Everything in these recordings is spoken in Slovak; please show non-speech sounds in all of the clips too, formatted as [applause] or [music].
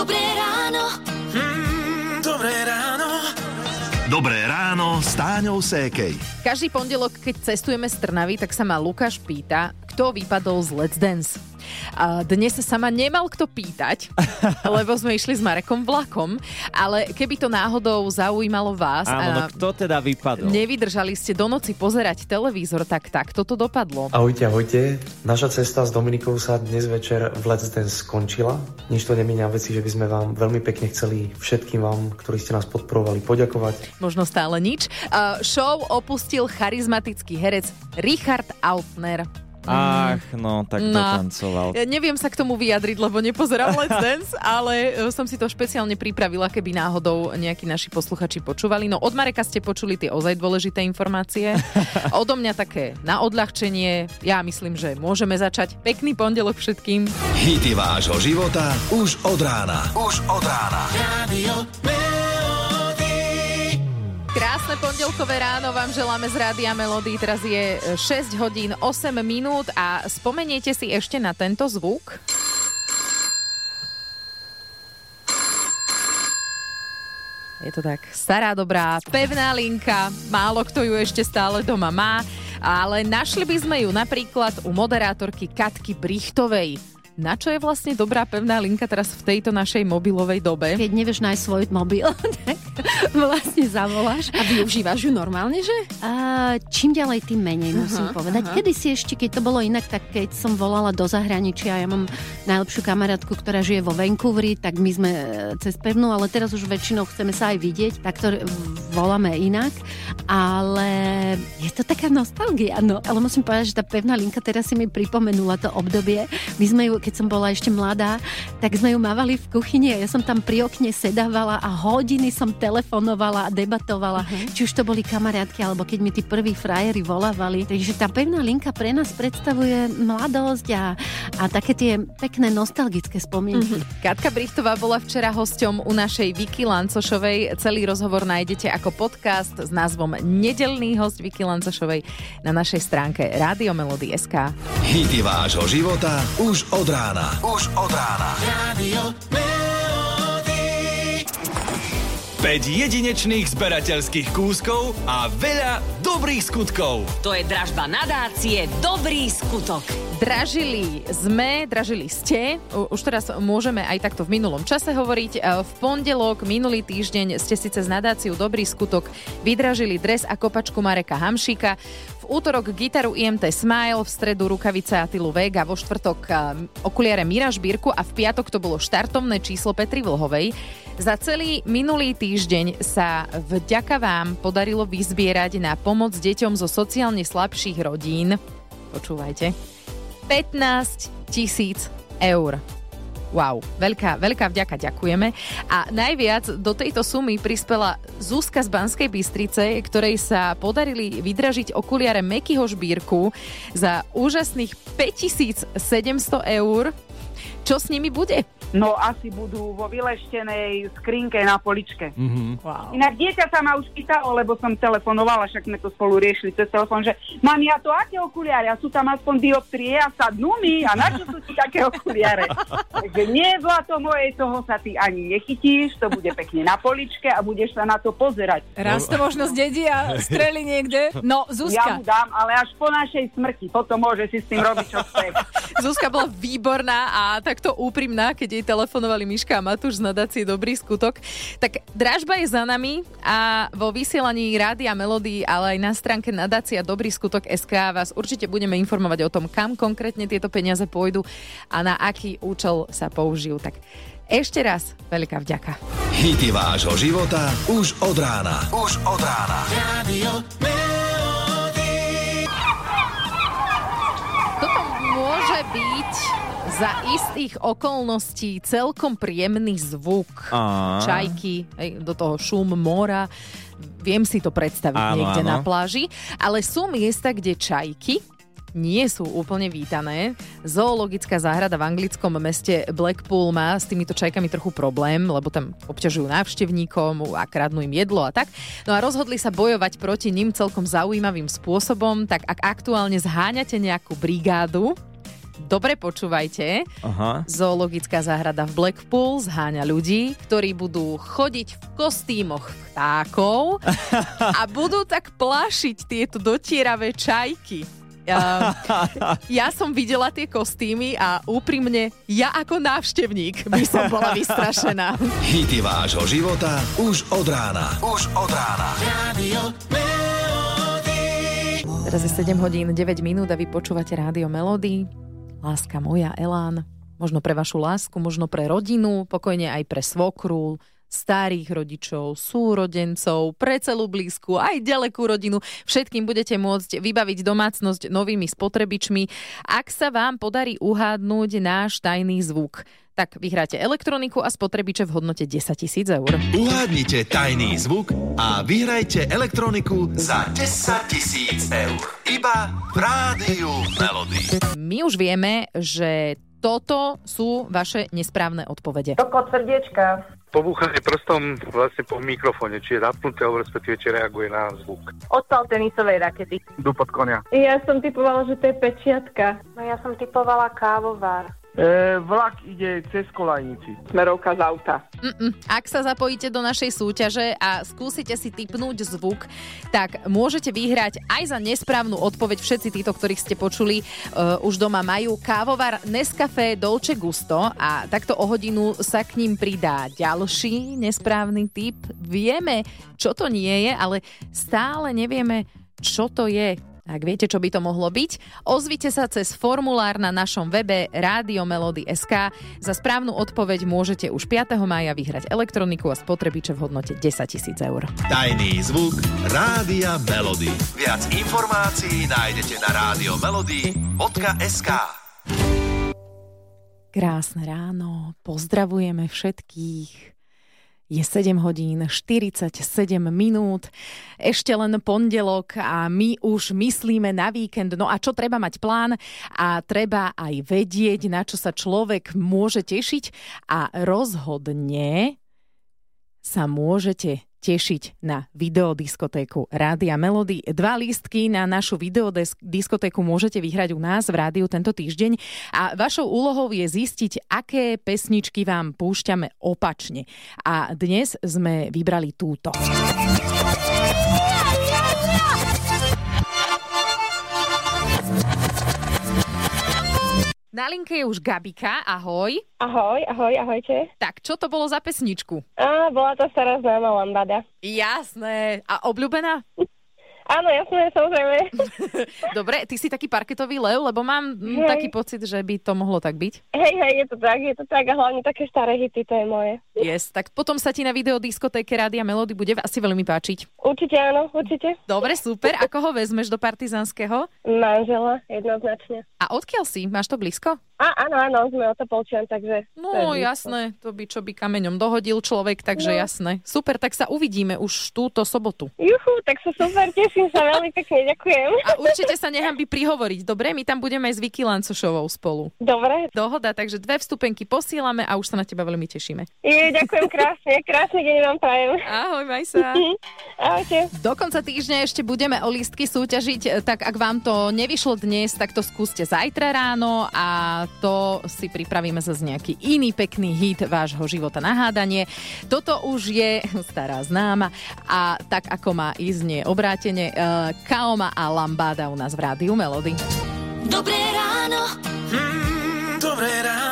Dobré ráno. Mm, dobré ráno. Dobré ráno s Táňou Sékej. Každý pondelok, keď cestujeme z Trnavy, tak sa ma Lukáš pýta, kto vypadol z Let's Dance. A dnes sa ma nemal kto pýtať, [laughs] lebo sme išli s Marekom vlakom, ale keby to náhodou zaujímalo vás Áno, no kto teda vypadol? nevydržali ste do noci pozerať televízor, tak tak toto dopadlo. Ahojte, ahojte. Naša cesta s Dominikou sa dnes večer v Let's Dance skončila. Nič to nemenia veci, že by sme vám veľmi pekne chceli všetkým vám, ktorí ste nás podporovali, poďakovať. Možno stále nič. A show opustil charizmatický herec Richard Altner. Ach, no, tak No. dotancoval. Ja neviem sa k tomu vyjadriť, lebo nepozerám Let's Dance, [laughs] ale e, som si to špeciálne pripravila, keby náhodou nejakí naši posluchači počúvali. No od Mareka ste počuli tie ozaj dôležité informácie. [laughs] Odo mňa také na odľahčenie. Ja myslím, že môžeme začať. Pekný pondelok všetkým. Hity vášho života už od rána. Už od rána. Radio. Krásne pondelkové ráno vám želáme z Rádia Melody. Teraz je 6 hodín 8 minút a spomeniete si ešte na tento zvuk? Je to tak stará, dobrá, pevná linka. Málo kto ju ešte stále doma má, ale našli by sme ju napríklad u moderátorky Katky Brichtovej. Na čo je vlastne dobrá pevná linka teraz v tejto našej mobilovej dobe? keď nevieš nájsť svoj mobil, [laughs] tak vlastne zavoláš. A využívaš ju normálne, že? A čím ďalej, tým menej, musím Aha, povedať. aha. Kedy si ešte, keď to bolo inak, tak keď som volala do zahraničia, ja mám najlepšiu kamarátku, ktorá žije vo Vancouveri, tak my sme e, cez pevnú, ale teraz už väčšinou chceme sa aj vidieť, tak to voláme inak. Ale je to taká nostalgia, no. Ale musím povedať, že tá pevná linka teraz si mi pripomenula to obdobie. My sme ju, keď som bola ešte mladá, tak sme ju mávali v kuchyni a ja som tam pri okne sedávala a hodiny som telefonovala a debatovala, uh-huh. či už to boli kamarátky, alebo keď mi tí prví frajeri volávali. Takže tá pevná linka pre nás predstavuje mladosť a, a také tie pekné nostalgické spomienky. Uh-huh. Katka Brichtová bola včera hosťom u našej Viki Lancošovej. Celý rozhovor nájdete ako podcast s názvom Nedelný host Viki Lancošovej na našej stránke Rádio Melody.sk. Hity vášho života už od rána. Už od rána. Radio Melody. 5 jedinečných zberateľských kúskov a veľa dobrých skutkov. To je dražba nadácie Dobrý skutok. Dražili sme, dražili ste, už teraz môžeme aj takto v minulom čase hovoriť. E, V pondelok, minulý týždeň ste síce s nadáciou Dobrý skutok vydražili dres a kopačku Mareka Hamšíka. Útorok gitaru IMT Smile, v stredu rukavice Atilu Vega, vo štvrtok okuliare Mira Žbírku a v piatok to bolo štartovné číslo Petry Vlhovej. Za celý minulý týždeň sa vďaka vám podarilo vyzbierať na pomoc deťom zo sociálne slabších rodín. Počúvajte. 15 tisíc eur. Wow, veľká, veľká vďaka, ďakujeme. A najviac do tejto sumy prispela Zuzka z Banskej Bystrice, ktorej sa podarili vydražiť okuliare Mekyho Žbírku za úžasných 5700 eur. Čo s nimi bude? No asi budú vo vyleštenej skrinke na poličke. Mhm. Wow. Inak dieťa sa ma už pýtalo, lebo som telefonovala, však sme to spolu riešili cez telefón, že mám ja to aké okuliare a sú tam aspoň dioptrie a sadnú mi a na čo sú ti také okuliare? [laughs] Takže nie, zlato moje, toho sa ty ani nechytíš, to bude pekne na poličke a budeš sa na to pozerať. Raz to možno zdedí a streli niekde. No, Ja Zuzka, mu dám, ale až po našej smrti, potom môže si s tým robiť, čo chce. [laughs] Zuzka bola výborná a takto úprimná, keď jej telefonovali Miška a Matúš z nadácie Dobrý skutok. Tak dražba je za nami a vo vysielaní Rádia Melody, ale aj na stránke nadácia Dobrý skutok SK vás určite budeme informovať o tom, kam konkrétne tieto peniaze pôjdu a na aký účel sa použijú. Tak ešte raz veľká vďaka. Hity vášho života už od rána. Už od rána. Radio Melody. Toto môže byť za istých okolností celkom príjemný zvuk. Á. Čajky, do toho šum mora. Viem si to predstaviť Áno, niekde áno. na pláži. Ale sú miesta, kde čajky nie sú úplne vítané. Zoologická záhrada v anglickom meste Blackpool má s týmito čajkami trochu problém, lebo tam obťažujú návštevníkom a kradnú im jedlo a tak. No a rozhodli sa bojovať proti ním celkom zaujímavým spôsobom, tak ak aktuálne zháňate nejakú brigádu, dobre počúvajte. Aha. Zoologická záhrada v Blackpool zháňa ľudí, ktorí budú chodiť v kostýmoch vtákov [laughs] a budú tak plašiť tieto dotieravé čajky. Ja, [laughs] ja som videla tie kostýmy a úprimne, ja ako návštevník by som bola vystrašená. Hity vášho života už od rána. Už od rána. Radio Teraz je 7 hodín 9 minút a vy počúvate Rádio Melody. Láska moja, Elán. Možno pre vašu lásku, možno pre rodinu, pokojne aj pre svokru, starých rodičov, súrodencov, pre celú blízku, aj ďalekú rodinu. Všetkým budete môcť vybaviť domácnosť novými spotrebičmi. Ak sa vám podarí uhádnuť náš tajný zvuk, tak vyhráte elektroniku a spotrebiče v hodnote 10 tisíc eur. Uhádnite tajný zvuk a vyhrajte elektroniku za 10 tisíc eur. Iba v Rádiu Melody. My už vieme, že toto sú vaše nesprávne odpovede. Kokot srdiečka. Pobúchanie prstom vlastne po mikrofóne, či je zapnuté, alebo respektíve či reaguje na zvuk. Odpal tenisovej rakety. Dupot konia. Ja som typovala, že to je pečiatka. No ja som typovala kávovar. E, vlak ide cez kolajnici. Smerovka z auta. Mm-mm. Ak sa zapojíte do našej súťaže a skúsite si typnúť zvuk, tak môžete vyhrať aj za nesprávnu odpoveď. Všetci títo, ktorých ste počuli, uh, už doma majú kávovar Nescafé Dolce Gusto a takto o hodinu sa k ním pridá ďalší nesprávny typ. Vieme, čo to nie je, ale stále nevieme, čo to je. Ak viete, čo by to mohlo byť, ozvite sa cez formulár na našom webe Rádio Melody.sk. Za správnu odpoveď môžete už 5. mája vyhrať elektroniku a spotrebiče v hodnote 10 tisíc eur. Tajný zvuk Rádia Melody. Viac informácií nájdete na radiomelody.sk Krásne ráno, pozdravujeme všetkých. Je 7 hodín 47 minút, ešte len pondelok a my už myslíme na víkend. No a čo treba mať plán a treba aj vedieť, na čo sa človek môže tešiť a rozhodne sa môžete tešiť na videodiskotéku Rádia Melody. Dva lístky na našu videodiskotéku môžete vyhrať u nás v rádiu tento týždeň a vašou úlohou je zistiť, aké pesničky vám púšťame opačne. A dnes sme vybrali túto. Na linke je už Gabika, ahoj. Ahoj, ahoj, ahojte. Tak, čo to bolo za pesničku? Á, bola to stará známa lambada. Jasné. A obľúbená? Áno, jasné, samozrejme. [laughs] Dobre, ty si taký parketový lev, lebo mám mm, taký pocit, že by to mohlo tak byť. Hej, hej, je to tak, je to tak a hlavne také staré hity, to je moje. Yes, tak potom sa ti na videodiskotéke Rádia Melody bude asi veľmi páčiť. Určite áno, určite. Dobre, super. Ako ho vezmeš do partizanského? Manžela, jednoznačne. A odkiaľ si? Máš to blízko? A, áno, áno, sme o to polčian, takže... No jasné, to by čo by kameňom dohodil človek, takže no. jasné. Super, tak sa uvidíme už túto sobotu. Juchu, tak sa super, teším sa veľmi pekne, ďakujem. A určite sa nechám by prihovoriť, dobre? My tam budeme aj s Vicky Lancošovou spolu. Dobre. Dohoda, takže dve vstupenky posielame a už sa na teba veľmi tešíme. Je, ďakujem krásne, krásny deň vám prajem. Ahoj, maj sa. [laughs] Ahojte. Do konca týždňa ešte budeme o lístky súťažiť, tak ak vám to nevyšlo dnes, tak to skúste zajtra ráno a to si pripravíme zase nejaký iný pekný hit vášho života na hádanie. Toto už je stará známa a tak ako má ísť nie obrátene, uh, Kaoma a Lambada u nás v rádiu Melody. Dobré ráno. Mm, dobré ráno.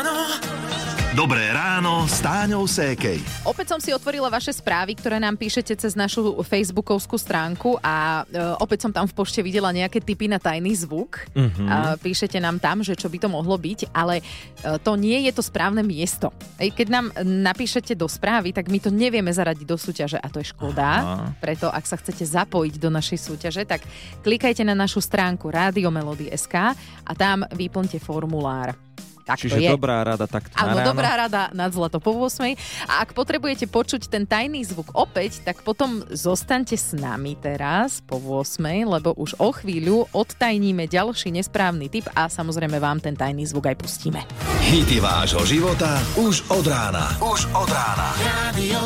Dobré ráno s Táňou Sékej. Opäť som si otvorila vaše správy, ktoré nám píšete cez našu facebookovskú stránku a e, opäť som tam v pošte videla nejaké typy na tajný zvuk. Mhm. A píšete nám tam, že čo by to mohlo byť, ale e, to nie je to správne miesto. Ej, keď nám napíšete do správy, tak my to nevieme zaradiť do súťaže a to je škoda. Aha. Preto ak sa chcete zapojiť do našej súťaže, tak klikajte na našu stránku radiomelody.sk a tam vyplňte formulár. Tak to Čiže je. dobrá rada takto na Áno, ráno. dobrá rada nad zlato po 8. A ak potrebujete počuť ten tajný zvuk opäť, tak potom zostaňte s nami teraz po 8, lebo už o chvíľu odtajníme ďalší nesprávny typ a samozrejme vám ten tajný zvuk aj pustíme. Hity vášho života už od rána. Už od rána. Radio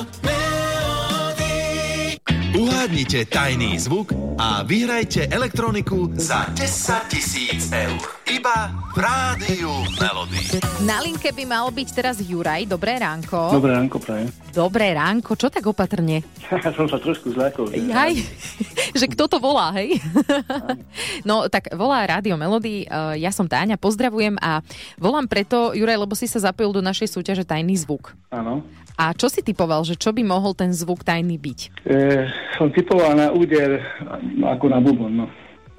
Uhádnite tajný zvuk a vyhrajte elektroniku za 10 tisíc eur. Iba v Rádiu Melody. Na linke by mal byť teraz Juraj. Dobré ránko. Dobré ránko, prajem. Dobré ránko. Čo tak opatrne? Ja [laughs] som sa trošku zľakol. že- Jaj, [laughs] že kto to volá, hej? [laughs] No tak volá Rádio Melody, uh, ja som Táňa, pozdravujem a volám preto, Juraj, lebo si sa zapojil do našej súťaže Tajný zvuk. Áno. A čo si typoval, že čo by mohol ten zvuk tajný byť? E, som typoval na úder ako na bubon, no.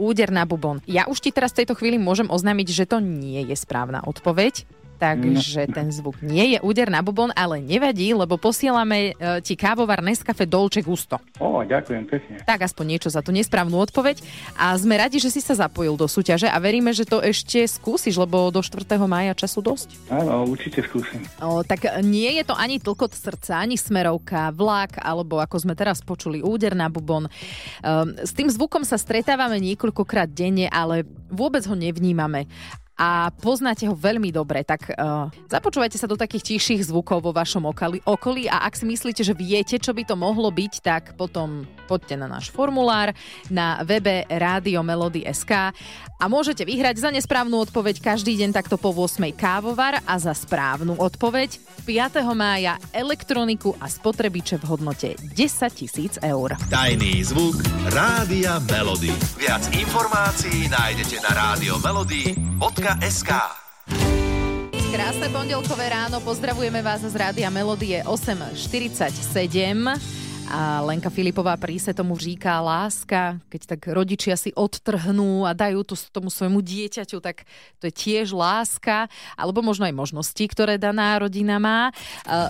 Úder na bubon. Ja už ti teraz v tejto chvíli môžem oznámiť, že to nie je správna odpoveď. Takže ten zvuk nie je úder na bubon, ale nevadí, lebo posielame e, ti kávovar Nescafe Dolce Gusto. Ó, ďakujem pekne. Tak aspoň niečo za tú nesprávnu odpoveď. A sme radi, že si sa zapojil do súťaže a veríme, že to ešte skúsiš, lebo do 4. mája času dosť. Áno, určite skúsim. O, tak nie je to ani tlkot srdca, ani smerovka, vlak, alebo ako sme teraz počuli, úder na bubon. Um, s tým zvukom sa stretávame niekoľkokrát denne, ale vôbec ho nevnímame a poznáte ho veľmi dobre, tak uh, započúvajte sa do takých tichších zvukov vo vašom okolí a ak si myslíte, že viete, čo by to mohlo byť, tak potom poďte na náš formulár na webe Rádio Melody SK a môžete vyhrať za nesprávnu odpoveď každý deň takto po 8 kávovar a za správnu odpoveď 5. mája elektroniku a spotrebiče v hodnote 10 tisíc eur. Tajný zvuk Rádia Melody. Viac informácií nájdete na radiomelody.sk Krásne pondelkové ráno, pozdravujeme vás z Rádia Melodie 8.47 a Lenka Filipová príse tomu říká láska, keď tak rodičia si odtrhnú a dajú to tomu svojmu dieťaťu, tak to je tiež láska, alebo možno aj možnosti, ktoré daná rodina má. E,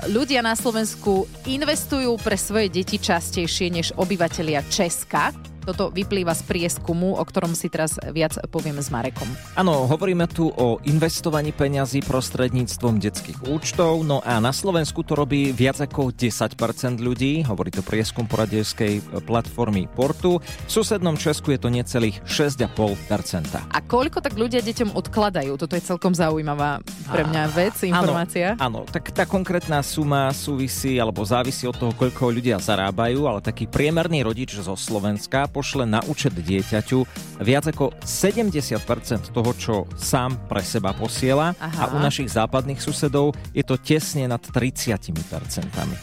Ľudia na Slovensku investujú pre svoje deti častejšie než obyvatelia Česka. Toto vyplýva z prieskumu, o ktorom si teraz viac povieme s Marekom. Áno, hovoríme tu o investovaní peňazí prostredníctvom detských účtov, no a na Slovensku to robí viac ako 10% ľudí, hovorí to prieskum poradenskej platformy Portu. V susednom Česku je to necelých 6,5%. A koľko tak ľudia deťom odkladajú? Toto je celkom zaujímavá pre mňa vec, informácia. Áno, áno, tak tá konkrétna suma súvisí alebo závisí od toho, koľko ľudia zarábajú, ale taký priemerný rodič zo Slovenska pošle na účet dieťaťu viac ako 70% toho, čo sám pre seba posiela Aha. a u našich západných susedov je to tesne nad 30%.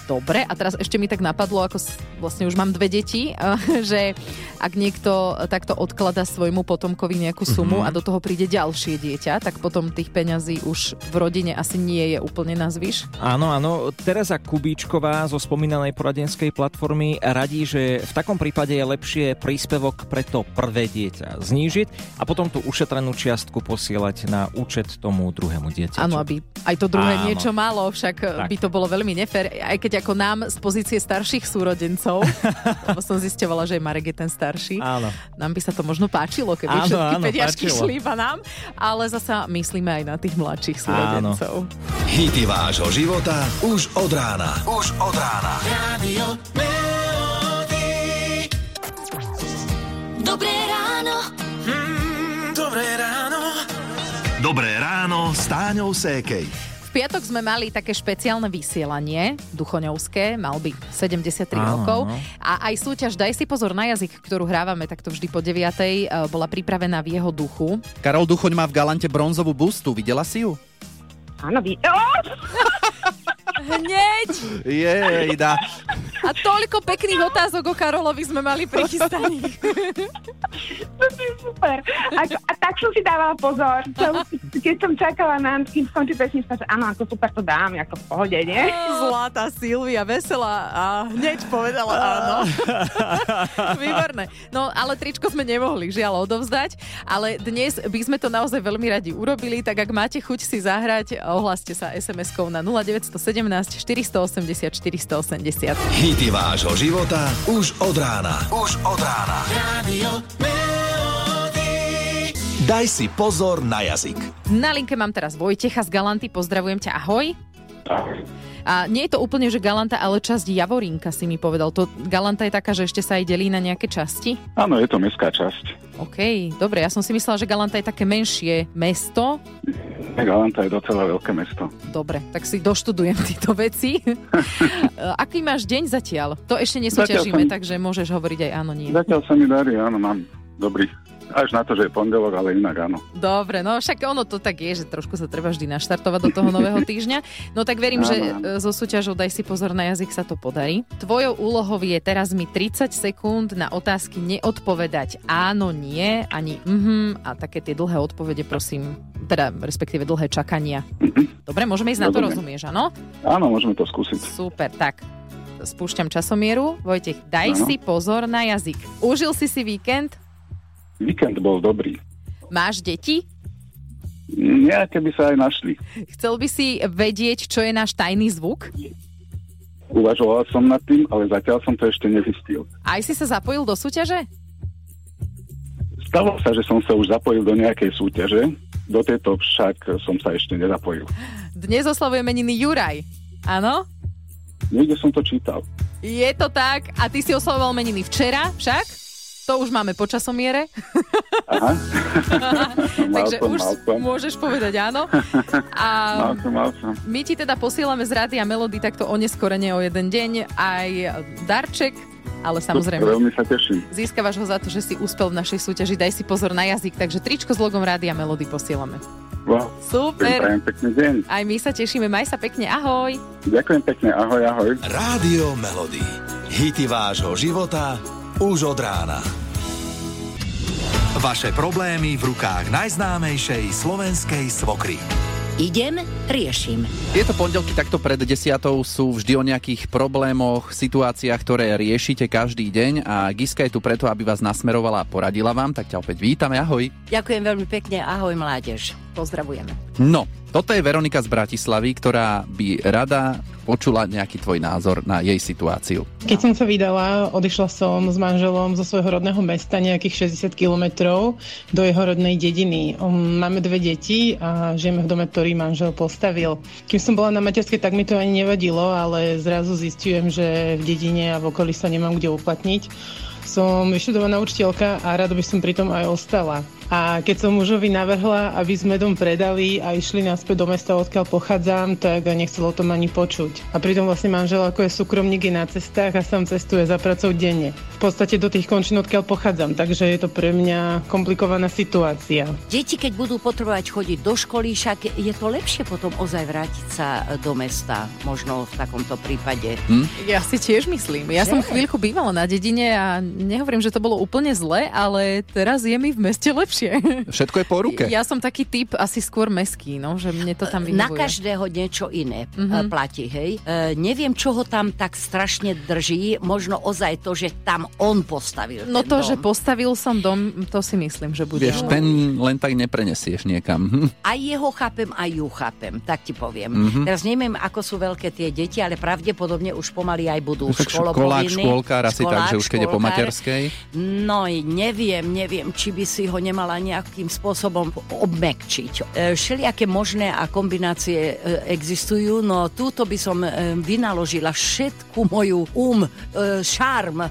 Dobre, a teraz ešte mi tak napadlo, ako vlastne už mám dve deti, [laughs] že ak niekto takto odklada svojmu potomkovi nejakú sumu Mhm. a do toho príde ďalšie dieťa, tak potom tých peňazí už v rodine asi nie je úplne na zvyš. Áno, áno. Teresa Kubíčková zo spomínanej poradenskej platformy radí, že v takom prípade je lepšie príspevok pre to prvé dieťa znížiť a potom tú ušetrenú čiastku posielať na účet tomu druhému dieťaťu. Áno, aby aj to druhé Áno. niečo malo, však tak. by to bolo veľmi nefér, aj keď ako nám z pozície starších súrodencov, [laughs] lebo som zisťovala, že je Marek je ten starší, Áno. nám by sa to možno páčilo, keby Áno, všetky áno, páčilo. šli iba nám, ale zasa myslíme aj na tých mladších súrodencov. Hity vášho života už od rána. Už od rána. Radio Dobré ráno. Mm, dobré ráno. Dobré ráno s Táňou Sékej. V piatok sme mali také špeciálne vysielanie, duchoňovské, mal by 73 Áno, rokov. áno. A aj súťaž Daj si pozor na jazyk, ktorú hrávame takto vždy po 9. bola pripravená v jeho duchu. Karol Duchoň má v Galante bronzovú bustu, videla si ju? Áno, vy... Oh! Hneď! Jej, dá. A toľko pekných otázok o Karolovi sme mali prichystaných. To je super. Ako, a tak som si dávala pozor. Keď som čakala na kým skončí pesnička, že áno, ako super to dám, ako v pohode, nie? Zlatá Silvia, veselá a hneď povedala áno. [laughs] Výborné. No, ale tričko sme nemohli žiaľ odovzdať, ale dnes by sme to naozaj veľmi radi urobili, tak ak máte chuť si zahrať, ohláste sa SMS-kou na 0917 480 480. Hity vášho života už od rána. Už od rána. Radio Melody. Daj si pozor na jazyk. Na linke mám teraz Vojtecha z Galanty, pozdravujem ťa, ahoj. A nie je to úplne, že Galanta, ale časť Javorínka si mi povedal. To Galanta je taká, že ešte sa aj delí na nejaké časti? Áno, je to mestská časť. OK, dobre, ja som si myslela, že Galanta je také menšie mesto. Galanta je docela veľké mesto. Dobre, tak si doštudujem [laughs] tieto veci. [laughs] Aký máš deň zatiaľ? To ešte nesúťažíme, som- takže môžeš hovoriť aj áno, nie. Zatiaľ sa mi darí, áno, mám dobrý Až na to, že je pondelok, ale inak áno. Dobre, no však ono to tak je, že trošku sa treba vždy naštartovať do toho nového týždňa. No tak verím, Áno, že áno. e, so súťažou Daj si pozor na jazyk sa to podarí. Tvojou úlohou je teraz mi 30 sekúnd na otázky neodpovedať áno, nie, ani mhm a také tie dlhé odpovede, prosím, teda respektíve dlhé čakania. Dobre, môžeme ísť na to, rozumieš, áno? Áno, môžeme to skúsiť. Super, tak spúšťam časomieru. Vojtech, daj Áno. si pozor na jazyk. Užil si si víkend? Víkend bol dobrý. Máš deti? Nejaké by sa aj našli. Chcel by si vedieť, čo je náš tajný zvuk? Uvažoval som nad tým, ale zatiaľ som to ešte nezistil. Aj si sa zapojil do súťaže? Stalo sa, že som sa už zapojil do nejakej súťaže, do tejto však som sa ešte nezapojil. Dnes oslavuje meniny Juraj. Áno? Niekde som to čítal. Je to tak. A ty si oslavoval meniny včera však? To už máme po časomiere. Aha. [laughs] Mal Takže som, už mal som. môžeš povedať áno. A Mal som, mal som. my ti teda posielame z Rádia Melody takto oneskorene o jeden deň aj darček, ale samozrejme Veľmi sa teším. získavaš ho za to, že si úspel v našej súťaži. Daj si pozor na jazyk, takže tričko s logom Rádia Melody posielame. Wow. Super. Prajem pekný deň. Aj my sa tešíme, maj sa pekne, ahoj. Ďakujem pekne, ahoj, ahoj. Rádio Melody. Hity vášho života už od rána. Vaše problémy v rukách najznámejšej slovenskej svokry. Idem, riešim. Tieto pondelky takto pred desiatou sú vždy o nejakých problémoch, situáciách, ktoré riešite každý deň a Giska je tu preto, aby vás nasmerovala a poradila vám, tak ťa opäť vítame, ahoj. Ďakujem veľmi pekne, ahoj mládež. Pozdravujeme. No, toto je Veronika z Bratislavy, ktorá by rada počula nejaký tvoj názor na jej situáciu. Keď som sa vydala, odišla som s manželom zo svojho rodného mesta nejakých 60 kilometrov do jeho rodnej dediny. Máme dve deti a žijeme v dome, ktorý manžel postavil. Kým som bola na materskej, tak mi to ani nevadilo, ale zrazu zistujem, že v dedine a v okolí sa nemám kde uplatniť. Som vyštudovaná učiteľka a rado by som pritom aj ostala. A keď som mužovi navrhla, aby sme dom predali a išli naspäť do mesta, odkiaľ pochádzam, tak nechcel o tom ani počuť. A pritom vlastne manžel ako je súkromník je na cestách a sám cestuje za pracou denne. V podstate do tých končín, odkiaľ pochádzam, takže je to pre mňa komplikovaná situácia. Deti, keď budú potrebovať chodiť do školy, však je to lepšie potom ozaj vrátiť sa do mesta, možno v takomto prípade. Hm? Ja si tiež myslím. Ja Že? som chvíľku bývala na dedine a nehovorím, že to bolo úplne zle, ale teraz je mi v meste lepšie. Všetko je po ruke. Ja som taký typ asi skôr meský, no, že mne to tam vyhovuje. Na každého niečo iné Mhm. mm-hmm. platí, hej. E, neviem, čo ho tam tak strašne drží, možno ozaj to, že tam on postavil No to, dom. že postavil som dom, to si myslím, že bude. Vieš, ten len tak neprenesieš niekam. [laughs] Aj jeho chápem, aj ju chápem, tak ti poviem. Mhm. Mm-hmm. Teraz neviem, ako sú veľké tie deti, ale pravdepodobne už pomaly aj budú Tak školopovinní. školák, škôlkár asi tak, že už keď je po materskej. No, neviem, neviem, či by si ho nemala nejakým spôsobom obmekčiť. E, Všelijaké možné a kombinácie e, existujú, no túto by som e, vynaložila všetku moju um, šarm,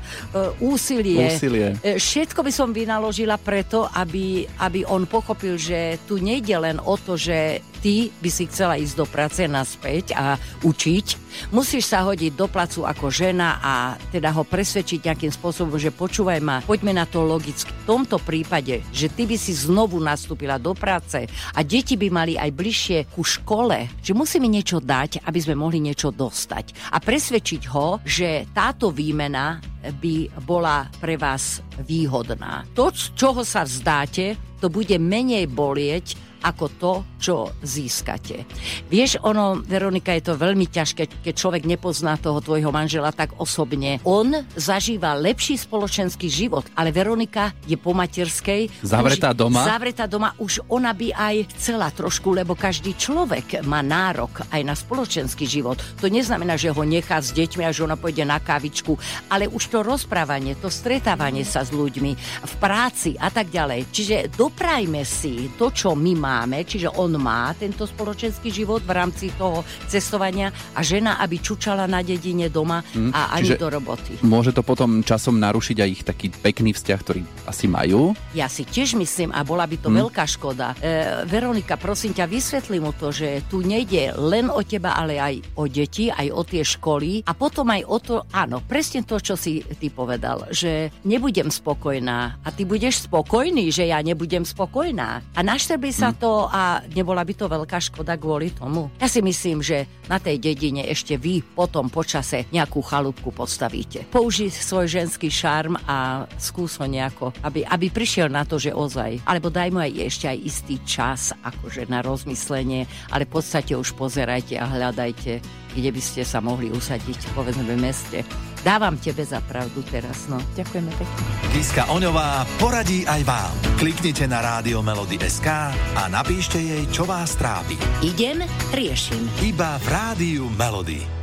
úsilie. Úsilie. Všetko by som vynaložila preto, aby, aby on pochopil, že tu nejde len o to, že ty by si chcela ísť do práce naspäť a učiť. Musíš sa hodiť do placu ako žena a teda ho presvedčiť nejakým spôsobom, že počúvaj ma, poďme na to logicky. V tomto prípade, že ty by si znovu nastúpila do práce a deti by mali aj bližšie ku škole, že musíme niečo dať, aby sme mohli niečo dostať. A presvedčiť ho, že táto výmena by bola pre vás výhodná. To, čoho sa vzdáte, to bude menej bolieť ako to, čo získate. Vieš, ono, Veronika, je to veľmi ťažké, keď človek nepozná toho tvojho manžela tak osobne. On zažíva lepší spoločenský život, ale Veronika je po materskej. Zavretá už, doma? Zavretá doma, už ona by aj chcela trošku, lebo každý človek má nárok aj na spoločenský život. To neznamená, že ho nechá s deťmi a že ona pôjde na kávičku, ale už to rozprávanie, to stretávanie sa s ľuďmi v práci a tak ďalej. Čiže doprajme si to, čo my máme, čiže on má tento spoločenský život v rámci toho cestovania a žena, aby čučala na dedine doma Hm, a ani čiže do roboty. Môže to potom časom narušiť aj ich taký pekný vzťah, ktorý asi majú. Ja si tiež myslím, a bola by to Hm. veľká škoda. E, Veronika, prosím ťa, vysvetli mu to, že tu nejde len o teba, ale aj o deti, aj o tie školy a potom aj o to, áno, presne to, čo si ty povedal, že nebudem spokojná a ty budeš spokojný, že ja nebudem spokojná. A naštrbí sa to a nebola by to veľká škoda kvôli tomu. Ja si myslím, že na tej dedine ešte vy potom počase nejakú chalúbku postavíte. Použij svoj ženský šarm a skús ho nejako, aby, aby prišiel na to, že ozaj. Alebo daj mu aj ešte aj istý čas, akože na rozmyslenie, ale v podstate už pozerajte a hľadajte, kde by ste sa mohli usadiť, povedzme v meste. Dávam tebe za pravdu teraz, no. Ďakujeme pekne. Kiska Oňová poradí aj vám. Kliknite na rádio Melody SK a napíšte jej, čo vás trápi. Idem, riešim. Iba v rádiu Melody.